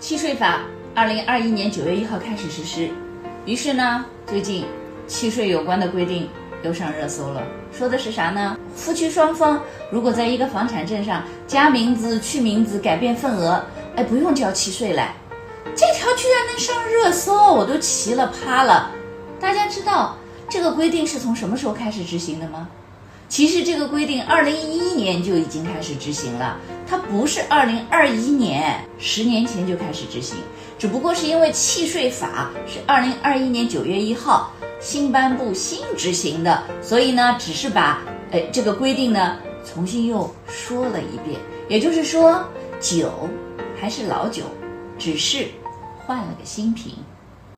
契税法二零二一年九月一号开始实施，于是呢，最近契税有关的规定又上热搜了。说的是啥呢？夫妻双方如果在一个房产证上加名字、去名字、改变份额，哎，不用交契税了。这条居然能上热搜，我都奇了趴了。大家知道这个规定是从什么时候开始执行的吗？其实这个规定二零一一年就已经开始执行了，它不是二零二一年，十年前就开始执行，只不过是因为契税法是二零二一年九月一号新颁布、新执行的，所以呢，只是把哎这个规定呢重新又说了一遍，也就是说酒还是老酒，只是换了个新瓶。